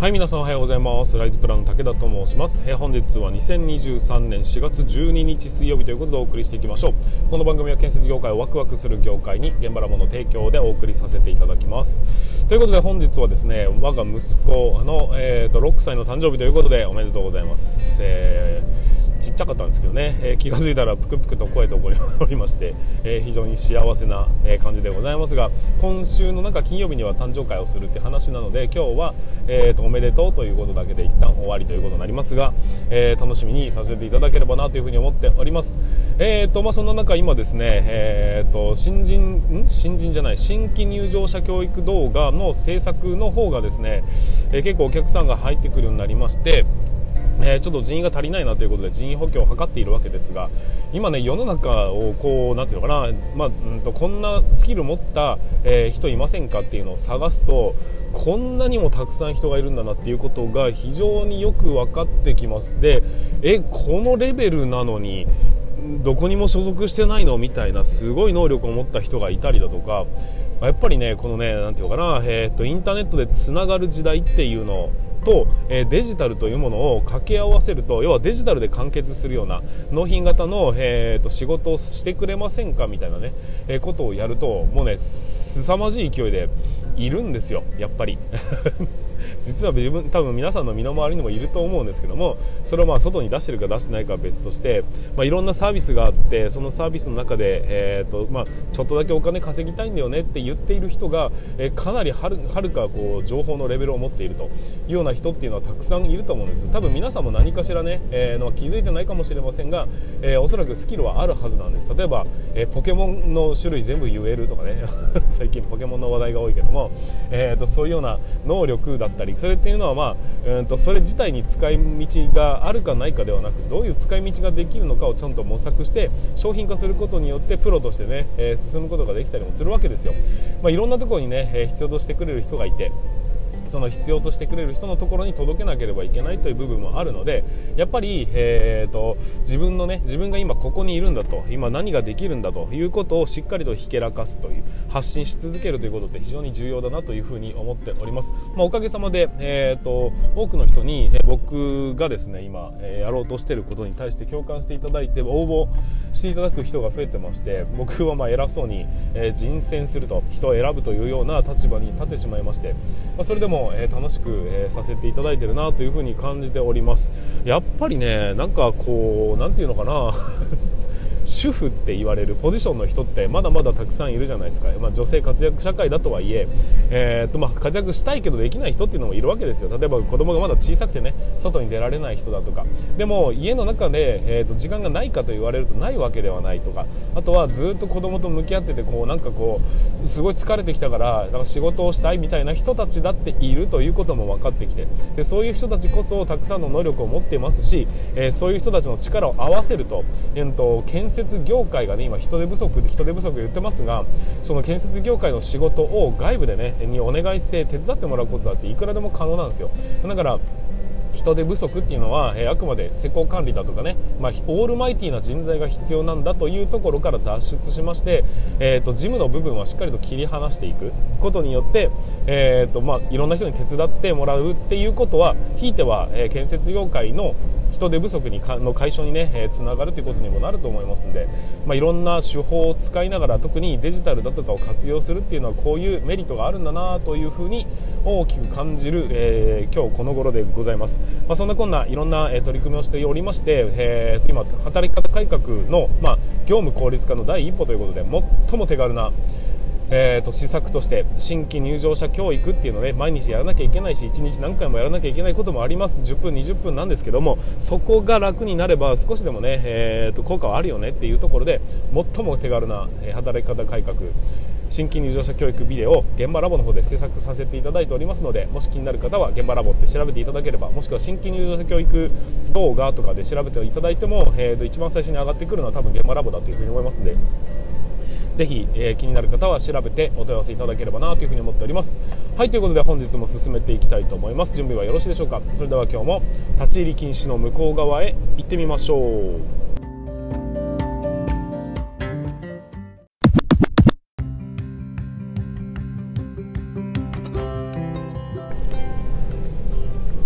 はい皆さんおはようございます。ライズプランの武田と申します。え本日は2023年4月12日水曜日ということでお送りしていきましょう。この番組は建設業界をワクワクする業界に現場ラボの提供でお送りさせていただきます。ということで本日はですね我が息子の、えーと、6歳の誕生日ということでおめでとうございます、えーちっちゃかったんですけどね、えー、気が付いたらぷくぷくと声とおりまして、えー、非常に幸せな、え感じでございますが今週の中金曜日には誕生会をするって話なので今日は、えーと、おめでとうということだけで一旦終わりということになりますが、えー楽しみにさせていただければなというふうに思っております、えーとまあ、そんな中今ですね、えーと、新人ん？新人じゃない新規入場者教育動画の制作の方がですね、え結構お客さんが入ってくるようになりましてえー、ちょっと人員が足りないなということで人員補強を図っているわけですが今ね世の中をこうなんていうのかな、まあ、うんとこんなスキル持った、えー、人いませんかっていうのを探すとこんなにもたくさん人がいるんだなっていうことが非常によく分かってきます。でえこのレベルなのにどこにも所属してないのみたいなすごい能力を持った人がいたりだとかやっぱりねこのねなていうかな、えー、っとインターネットでつながる時代っていうのと、えデジタルというものを掛け合わせると要はデジタルで完結するような納品型の、えーと、仕事をしてくれませんかみたいなね、えー、ことをやるともうね凄まじい勢いでいるんですよやっぱり。実は自分多分皆さんの身の回りにもいると思うんですけどもそれをまあ外に出してるか出してないかは別として、まあ、いろんなサービスがあってそのサービスの中で、えーとまあ、ちょっとだけお金稼ぎたいんだよねって言っている人が、えー、かなりはるはるかこう情報のレベルを持っているというような人っていうのはたくさんいると思うんです多分皆さんも何かしらね、えー、の気づいてないかもしれませんが、えー、おそらくスキルはあるはずなんです。例えば、えー、ポケモンの種類全部言えるとかね。最近ポケモンの話題が多いけども、えーと、そういうような能力だったりそれっていうのは、まあ、うんとそれ自体に使い道があるかないかではなくどういう使い道ができるのかをちゃんと模索して商品化することによってプロとしてね、えー、進むことができたりもするわけですよ、まあ、いろんなところにね、えー、必要としてくれる人がいてその必要としてくれる人のところに届けなければいけないという部分もあるのでやっぱり、えーと、自分のね自分が今ここにいるんだと今何ができるんだということをしっかりとひけらかすという発信し続けるということって非常に重要だなというふうに思っております、まあ、おかげさまで、えーと、多くの人に、え、僕がですね今、え、やろうとしていることに対して共感していただいて応募していただく人が増えてまして僕はまあ偉そうに、え、人選すると人を選ぶというような立場に立ってしまいまして、まあ、それでもえー、楽しく、えー、させていただいてるなというふうに感じております。やっぱりねなんかこう何て言うのかな。主婦って言われるポジションの人ってまだまだたくさんいるじゃないですか、まあ、女性活躍社会だとはいええー、っとまあ、活躍したいけどできない人っていうのもいるわけですよ。例えば子供がまだ小さくてね外に出られない人だとか。でも家の中で、えー、っと時間がないかと言われるとないわけではないとか。あとはずっと子供と向き合っててこうなんかこうすごい疲れてきたからなんか仕事をしたいみたいな人たちだっているということも分かってきて。でそういう人たちこそたくさんの能力を持っていますし、えー、そういう人たちの力を合わせると,、えー、と建建設業界がね今人手不足で人手不足言ってますがその建設業界の仕事を外部でねにお願いして手伝ってもらうことだっていくらでも可能なんですよ。だから人手不足っていうのは、え、あくまで施工管理だとかね、まあ、オールマイティーな人材が必要なんだというところから脱出しまして、えーと、事務の部分はしっかりと切り離していく。ことによって、えーとまあ、いろんな人に手伝ってもらうっていうことはひいては、えー、建設業界の人手不足にかの解消にね、えー、つながるということにもなると思いますんで、まあ、いろんな手法を使いながら特にデジタルだとかを活用するっていうのはこういうメリットがあるんだなというふうに大きく感じる、えー、今日この頃でございます、まあ、そんなこんないろんな、え、取り組みをしておりまして、えー、今働き方改革の、まあ、業務効率化の第一歩ということで最も手軽なえーと、施策として新規入場者教育っていうのを、ね、毎日やらなきゃいけないし1日何回もやらなきゃいけないこともあります。10分、20分なんですけどもそこが楽になれば少しでもね、えーと、効果はあるよねっていうところで最も手軽な、働き方改革新規入場者教育ビデオを現場ラボの方で制作させていただいておりますのでもし気になる方は現場ラボって調べていただければもしくは新規入場者教育動画とかで調べていただいても、えーと一番最初に上がってくるのは多分現場ラボだというふに思いますのでぜひ、えー、気になる方は調べてお問い合わせいただければなというふに思っております。はいということで本日も進めていきたいと思います。準備はよろしいでしょうか。それでは今日も立ち入り禁止の向こう側へ行ってみましょう。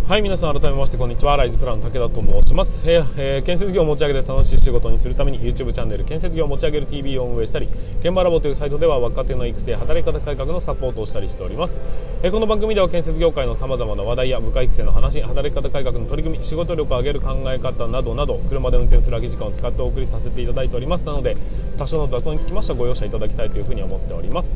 はい皆さん改めましてこんにちは。ライズプランの武田と申します、えー、建設業を持ち上げて楽しい仕事にするために YouTube チャンネル建設業を持ち上げる TV を運営したり現場ラボというサイトでは若手の育成働き方改革のサポートをしたりしております、えー、この番組では建設業界のさまざまな話題や部下育成の話働き方改革の取り組み仕事力を上げる考え方などなど車で運転する空き時間を使ってお送りさせていただいております。なので多少の雑音につきましてはご容赦いただきたいというふに思っております。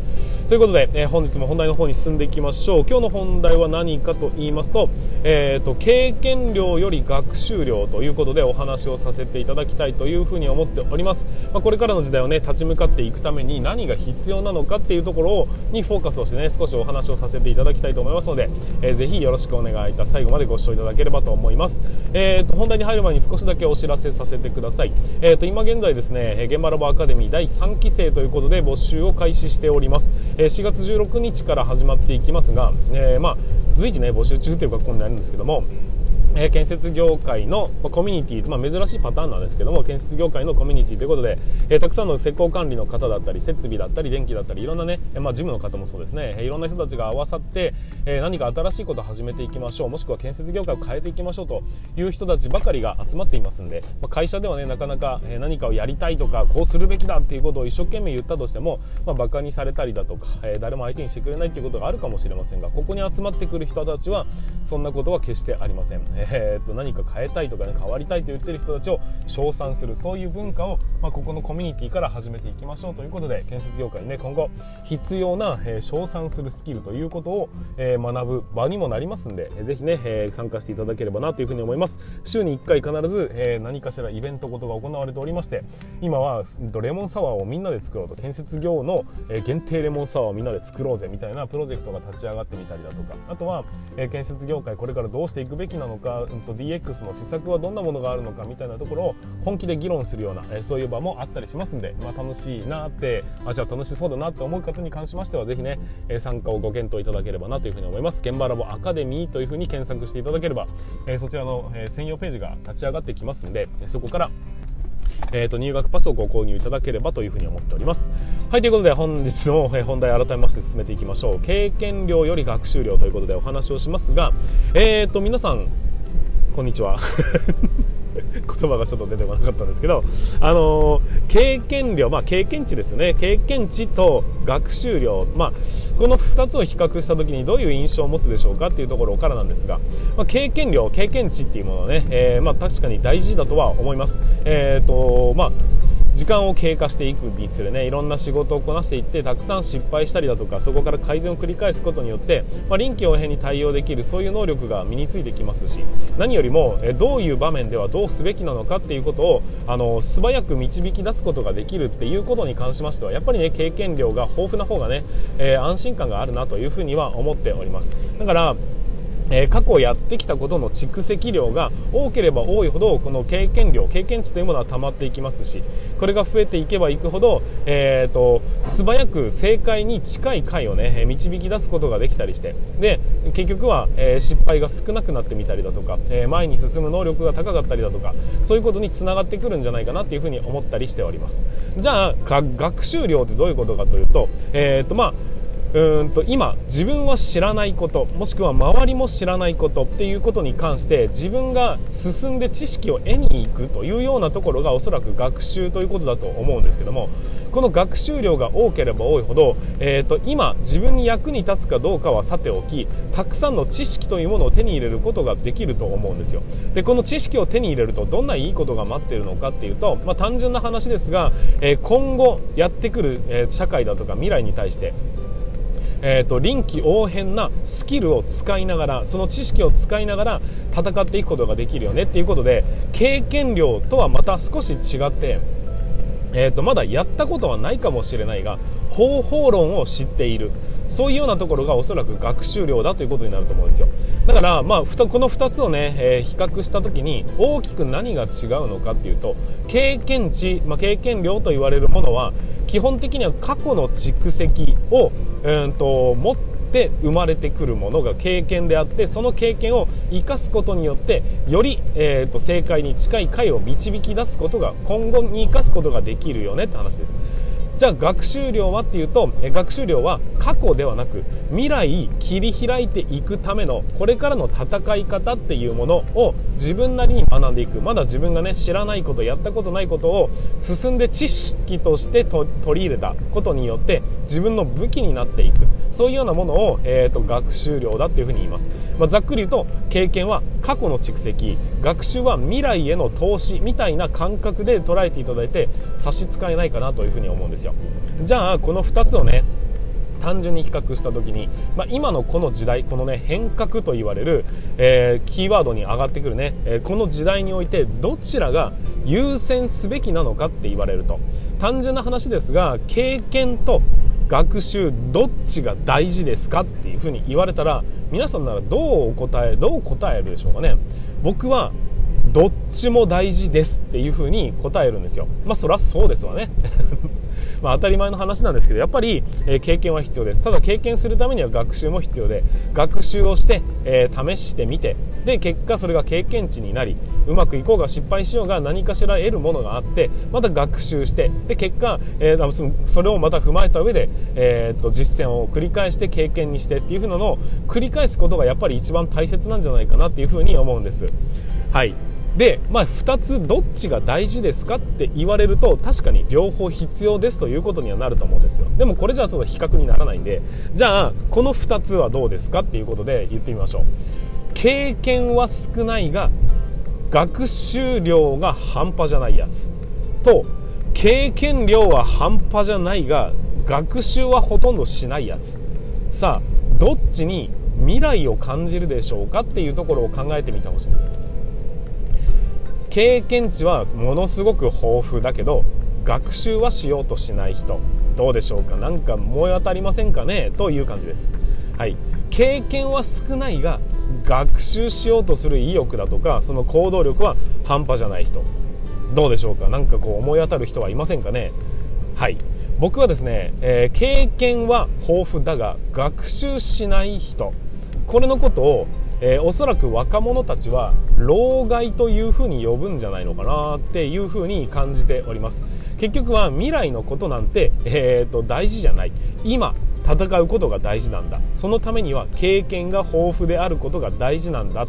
ということで、えー、本日も本題の方に進んでいきましょう。今日の本題は何かと言いますと,、えーと経験料より学習量ということでお話をさせていただきたいというふうに思っております、まあ、これからの時代をね立ち向かっていくために何が必要なのかっていうところにフォーカスをしてね少しお話をさせていただきたいと思いますので、えー、ぜひよろしくお願いいた最後までご視聴いただければと思います、えーと、本題に入る前に少しだけお知らせさせてください、えーと、今現在ですね現場ラボアカデミー第3期生ということで募集を開始しております、え、4月16日から始まっていきますが、え、まあ随時ね募集中という学校になるんですけどもえ建設業界のコミュニティ、まあ、珍しいパターンなんですけども建設業界のコミュニティということで、えー、たくさんの施工管理の方だったり設備だったり電気だったりいろんなね、まあ、事務の方もそうですね、えー、いろんな人たちが合わさって、えー、何か新しいことを始めていきましょうもしくは建設業界を変えていきましょうという人たちばかりが集まっていますんで、まあ、会社ではねなかなか、え何かをやりたいとかこうするべきだっていうことを一生懸命言ったとしても、まあ、バカにされたりだとか、え誰も相手にしてくれないっていうことがあるかもしれませんがここに集まってくる人たちはそんなことは決してありません、えー、と何か変えたいとかね変わりたいと言ってる人たちを称賛するそういう文化を、まあ、ここのコミュニティから始めていきましょうということで建設業界にね今後必要な、えー、称賛するスキルということを、えー、学ぶ場にもなりますんで、えー、ぜひね、えー、参加していただければなというふうに思います。週に1回必ず、えー、何かしらイベントごとが行われておりまして今はレモンサワーをみんなで作ろうと建設業の、えー、限定レモンサワーをみんなで作ろうぜみたいなプロジェクトが立ち上がってみたりだとかあとは、えー、建設業界これからどうしていくべきなのか、うん、と DX の施策はどんなものがあるのかみたいなところを本気で議論するような、えそういう場もあったりしますんで、まあ、楽しいなってあじゃあ楽しそうだなって思う方に関しましてはぜひね、え参加をご検討いただければなというふうに思います現場ラボアカデミーというふうに検索していただければ、えそちらの、え専用ページが立ち上がってきますんでそこからえーと、入学パスをご購入いただければというふに思っております。はい、ということで本日の本題改めまして進めていきましょう。経験量より学習量ということでお話をしますが、えーと、皆さん、こんにちは。言葉がちょっと出てこなかったんですけど、あの、経験量、まあ、経験値ですよね。経験値と学習量、まあ、この2つを比較した時にどういう印象を持つでしょうかっていうところからなんですが、まあ、経験量経験値っていうものはね、えー、まあ、確かに大事だとは思います。えーとまあ時間を経過していくにつれねいろんな仕事をこなしていってたくさん失敗したりだとかそこから改善を繰り返すことによって、まあ、臨機応変に対応できるそういう能力が身についてきますし何よりもえどういう場面ではどうすべきなのかっていうことをあの素早く導き出すことができるっていうことに関しましてはやっぱりね経験量が豊富な方がね、えー、安心感があるなというふうには思っております。だからえー、過去やってきたことの蓄積量が多ければ多いほどこの経験量経験値というものは溜まっていきますしこれが増えていけばいくほど、えーと、素早く正解に近い回をね導き出すことができたりしてで結局は、えー、失敗が少なくなってみたりだとか、えー、前に進む能力が高かったりだとかそういうことにつながってくるんじゃないかなというふうに思ったりしております。じゃあ学習量ってどういうことかというと,、えーとまあうんと今自分は知らないこともしくは周りも知らないことっていうことに関して自分が進んで知識を得に行くというようなところがおそらく学習ということだと思うんですけどもこの学習量が多ければ多いほど、えーと、今自分に役に立つかどうかはさておきたくさんの知識というものを手に入れることができると思うんですよ。でこの知識を手に入れるとどんないいことが待っているのかっていうと、まあ、単純な話ですが、えー、今後やってくる、えー、社会だとか未来に対してえーと、臨機応変なスキルを使いながらその知識を使いながら戦っていくことができるよねっていうことで経験量とはまた少し違って、えーと、まだやったことはないかもしれないが方法論を知っている。そういうようなところがおそらく学習量だということになると思うんですよ。だから、まあ、この2つをね、えー、比較した時に大きく何が違うのかっていうと経験値、まあ、経験量と言われるものは基本的には過去の蓄積を、うんと、持って生まれてくるものが経験であってその経験を生かすことによってより、えーと、正解に近い解を導き出すことが今後に生かすことができるよねって話です。じゃあ学習量はっていうと学習量は過去ではなく未来切り開いていくためのこれからの戦い方っていうものを自分なりに学んでいく。まだ自分がね知らないことやったことないことを進んで知識として取り入れたことによって自分の武器になっていく。そういうようなものを、えーと、学習量だっていうふうに言います、まあ、ざっくり言うと経験は過去の蓄積学習は未来への投資みたいな感覚で捉えていただいて差し支えないかなというふうに思うんですよ。じゃあこの2つをね単純に比較した時に、まあ、今のこの時代このね変革と言われる、えー、キーワードに上がってくるね、えー、この時代においてどちらが優先すべきなのかって言われると。単純な話ですが経験と学習どっちが大事ですかっていうふうに言われたら皆さんならどうお答えどう答えるでしょうかね。僕はどっちも大事ですっていうふうに答えるんですよ。まあそりゃそうですわね。まあ、当たり前の話なんですけどやっぱり、え、経験は必要ですただ経験するためには学習も必要で学習をして、えー、試してみてで結果それが経験値になりうまくいこうが失敗しようが何かしら得るものがあってまた学習してで結果、えー、それをまた踏まえた上で、えー、と実践を繰り返して経験にしてっていう風なのを繰り返すことがやっぱり一番大切なんじゃないかなっていう風に思うんです。はいで、まあ、2つどっちが大事ですかって言われると確かに両方必要ですということにはなると思うんですよ。でもこれじゃちょっと比較にならないんでじゃあこの2つはどうですかっていうことで言ってみましょう。経験は少ないが学習量が半端じゃないやつ。と経験量は半端じゃないが学習はほとんどしないやつ。さあどっちに未来を感じるでしょうかっていうところを考えてみてほしいんです。経験値はものすごく豊富だけど学習はしようとしない人どうでしょうか？何か思い当たりませんかね？という感じです。はい。経験は少ないが学習しようとする意欲だとかその行動力は半端じゃない人。どうでしょうか？何かこう思い当たる人はいませんかね？はい。僕はですね、えー、経験は豊富だが学習しない人。これのことをえー、おそらく若者たちは老害というふうに呼ぶんじゃないのかなっていうふうに感じております。結局は未来のことなんて、えーと、大事じゃない。今戦うことが大事なんだ。そのためには経験が豊富であることが大事なんだ。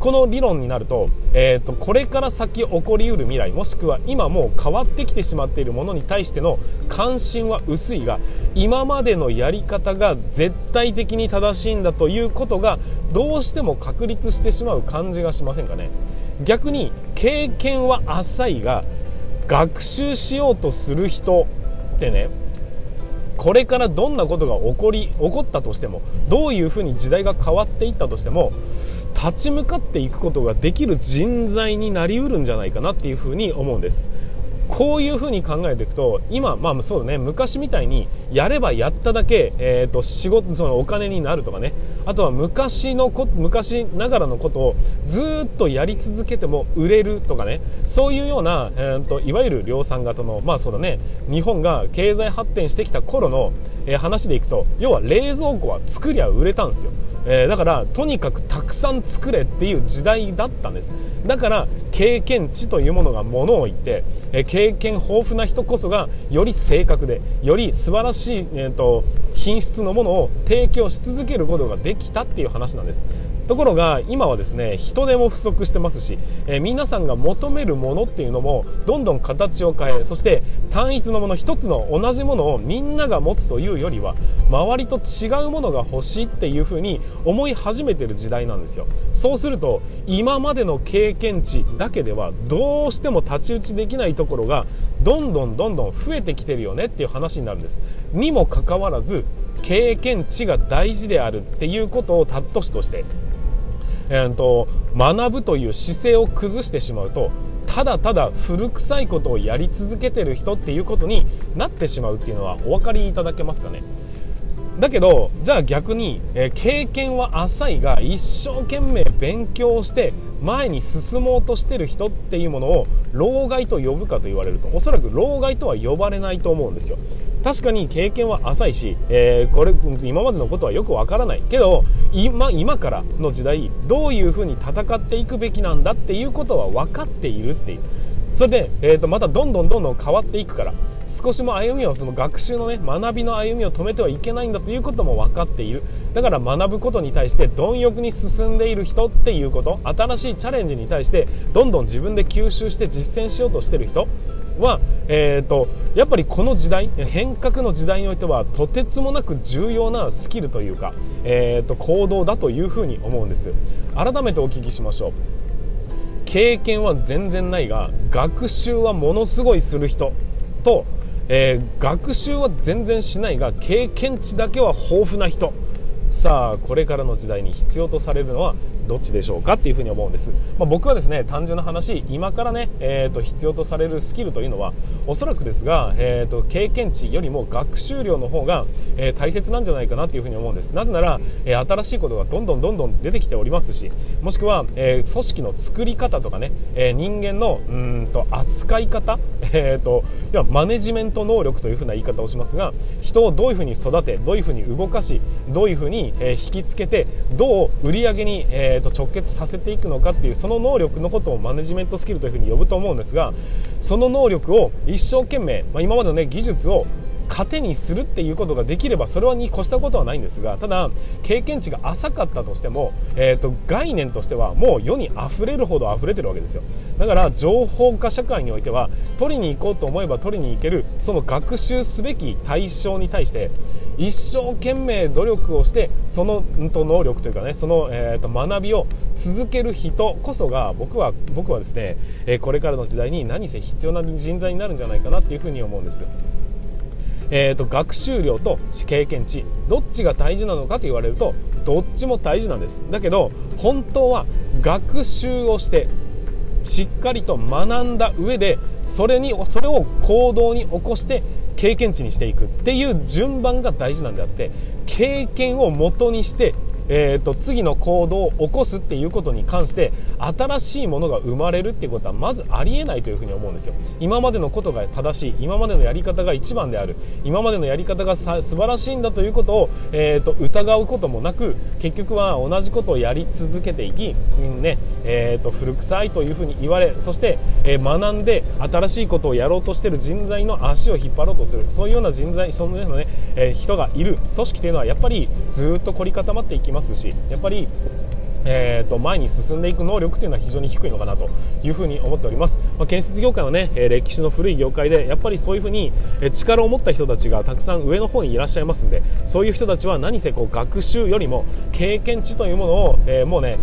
この理論になると,、えーと、これから先起こりうる未来もしくは今もう変わってきてしまっているものに対しての関心は薄いが今までのやり方が絶対的に正しいんだということがどうしても確立してしまう感じがしませんかね。逆に経験は浅いが学習しようとする人ってねこれからどんなことが起こり起こったとしてもどういうふうに時代が変わっていったとしても立ち向かっていくことができる人材になりうるんじゃないかなっていうふうに思うんです。こういうふうに考えていくと今、まあ、そうだね。昔みたいにやればやっただけ、えーと、仕事そのお金になるとかね。あとは昔のこ昔ながらのことをずっとやり続けても売れるとかね。そういうような、えーと、いわゆる量産型の、まあそうだね、日本が経済発展してきた頃の、えー、話でいくと要は冷蔵庫は作りゃ売れたんですよ、えー、だからとにかくたくさん作れっていう時代だったんです。だから経験値というものがものを言って、えー、経験豊富な人こそがより正確でより素晴らしい、えーと、品質のものを提供し続けることができたっていう話なんです。ところが今はですね人手も不足してますし、えー、皆さんが求めるものっていうのもどんどん形を変えそして単一のもの一つの同じものをみんなが持つというよりは周りと違うものが欲しいっていうふうに思い始めてる時代なんですよ。そうすると今までの経験値だけではどうしても太刀打ちできないところがどんどんどんどん増えてきてるよねっていう話になるんです。にもかかわらず経験値が大事であるっていうことをたっとしとしてえーと、学ぶという姿勢を崩してしまうとただただ古臭いことをやり続けてる人っていうことになってしまうっていうのはお分かりいただけますかね？だけどじゃあ逆に、えー、経験は浅いが一生懸命勉強して前に進もうとしてる人っていうものを老害と呼ぶかと言われるとおそらく老害とは呼ばれないと思うんですよ。確かに経験は浅いし、えー、これ今までのことはよくわからない。けど今今からの時代どういうふうに戦っていくべきなんだっていうことは分かっているっていう。それで、えー、とまたどんどんどんどん変わっていくから少しも歩みをその学習のね学びの歩みを止めてはいけないんだということも分かっている。だから学ぶことに対して貪欲に進んでいる人っていうこと新しいチャレンジに対してどんどん自分で吸収して実践しようとしている人は、えーと、やっぱりこの時代変革の時代においてはとてつもなく重要なスキルというか、えーと行動だというふうに思うんです。改めてお聞きしましょう。経験は全然ないが学習はものすごいする人と、えー、学習は全然しないが経験値だけは豊富な人。さあこれからの時代に必要とされるのはどっちでしょうかっていうふに思うんです、まあ、僕はですね単純な話今からね、えーと、必要とされるスキルというのはおそらくですが、えーと、経験値よりも学習量の方が、えー、大切なんじゃないかなというふに思うんです。なぜなら、えー、新しいことがどんどんどんどん出てきておりますしもしくは、えー、組織の作り方とかね、え人間のうんと扱い方、えーと、要はマネジメント能力というふうな言い方をしますが人をどういうふうに育てどういうふうに動かしどういうふうに、え引きつけてどう売り上げに、えー、と直結させていくのかっていうその能力のことをマネジメントスキルというふうに呼ぶと思うんですがその能力を一生懸命、まあ、今までの、ね、技術を糧にするっていうことができればそれはに越したことはないんですがただ経験値が浅かったとしても、えーと、概念としてはもう世に溢れるほど溢れてるわけですよ。だから情報化社会においては取りに行こうと思えば取りに行けるその学習すべき対象に対して一生懸命努力をしてその能力というかねその、えーと、学びを続ける人こそが僕は僕はですね、えこれからの時代に何せ必要な人材になるんじゃないかなっていうふうに思うんですよ。えーと、学習量と経験値どっちが大事なのかと言われるとどっちも大事なんです。だけど本当は学習をしてしっかりと学んだ上でそれにそれを行動に起こして経験値にしていくっていう順番が大事なんであって経験をもとにしてえーと、次の行動を起こすっていうことに関して新しいものが生まれるっていうことはまずありえないというふうに思うんですよ。今までのことが正しい今までのやり方が一番である今までのやり方がさ素晴らしいんだということを、えーと、疑うこともなく結局は同じことをやり続けていき、ねえーと、古臭いというふうに言われそして、えー、学んで新しいことをやろうとしている人材の足を引っ張ろうとする。そういうような人材そのようなね、えー、人がいる組織というのはやっぱりずっと凝り固まっていきます。ますしやっぱりえーと、前に進んでいく能力というのは非常に低いのかなというふに思っております、まあ、建設業界はね、え歴史の古い業界でやっぱりそういうふうに、え力を持った人たちがたくさん上の方にいらっしゃいますんでそういう人たちは何せこう学習よりも経験値というものを、えー、もうね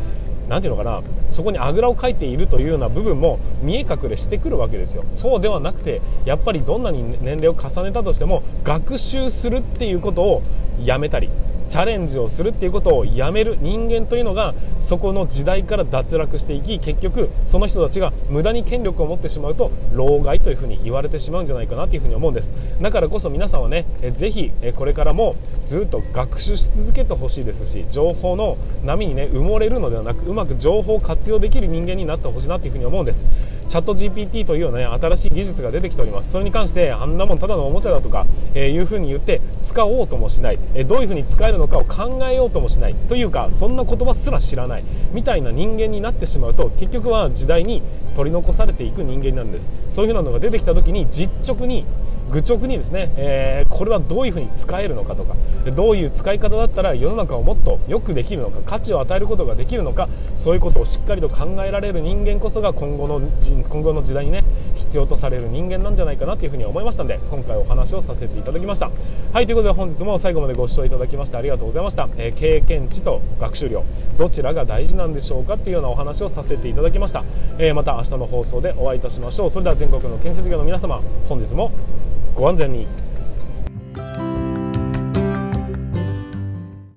なんていうのかなそこにあぐらをかいているというような部分も見え隠れしてくるわけですよ。そうではなくてやっぱりどんなに年齢を重ねたとしても学習するっていうことをやめたりチャレンジをするっていうことをやめる人間というのがそこの時代から脱落していき結局その人たちが無駄に権力を持ってしまうと老害というふうに言われてしまうんじゃないかなというふうに思うんです。だからこそ皆さんはねぜひこれからもずっと学習し続けてほしいですし情報の波にね埋もれるのではなくうまく情報を活用できる人間になってほしいなというふうに思うんです。チャット GPT というような、ね、新しい技術が出てきております。それに関してあんなもんただのおもちゃだとか、えー、いうふうに言って使おうともしない、えー、どういうふうに使えるのかを考えようともしない。というかそんな言葉すら知らない。みたいな人間になってしまうと結局は時代に取り残されていく人間なんです。そういうふうなのが出てきた時に実直に愚直にですね、え、これはどういうふうに使えるのかとかどういう使い方だったら世の中をもっとよくできるのか価値を与えることができるのかそういうことをしっかりと考えられる人間こそが今後の今後の時代にね必要とされる人間なんじゃないかなというふうに思いましたので今回お話をさせていただきました。はいということで本日も最後までご視聴いただきましてありがとうございました、えー、経験値と学習量どちらが大事なんでしょうかっていうようなお話をさせていただきました、えー、また明日の放送でお会いいたしましょう。それでは全国の建設業の皆様本日もご安全に。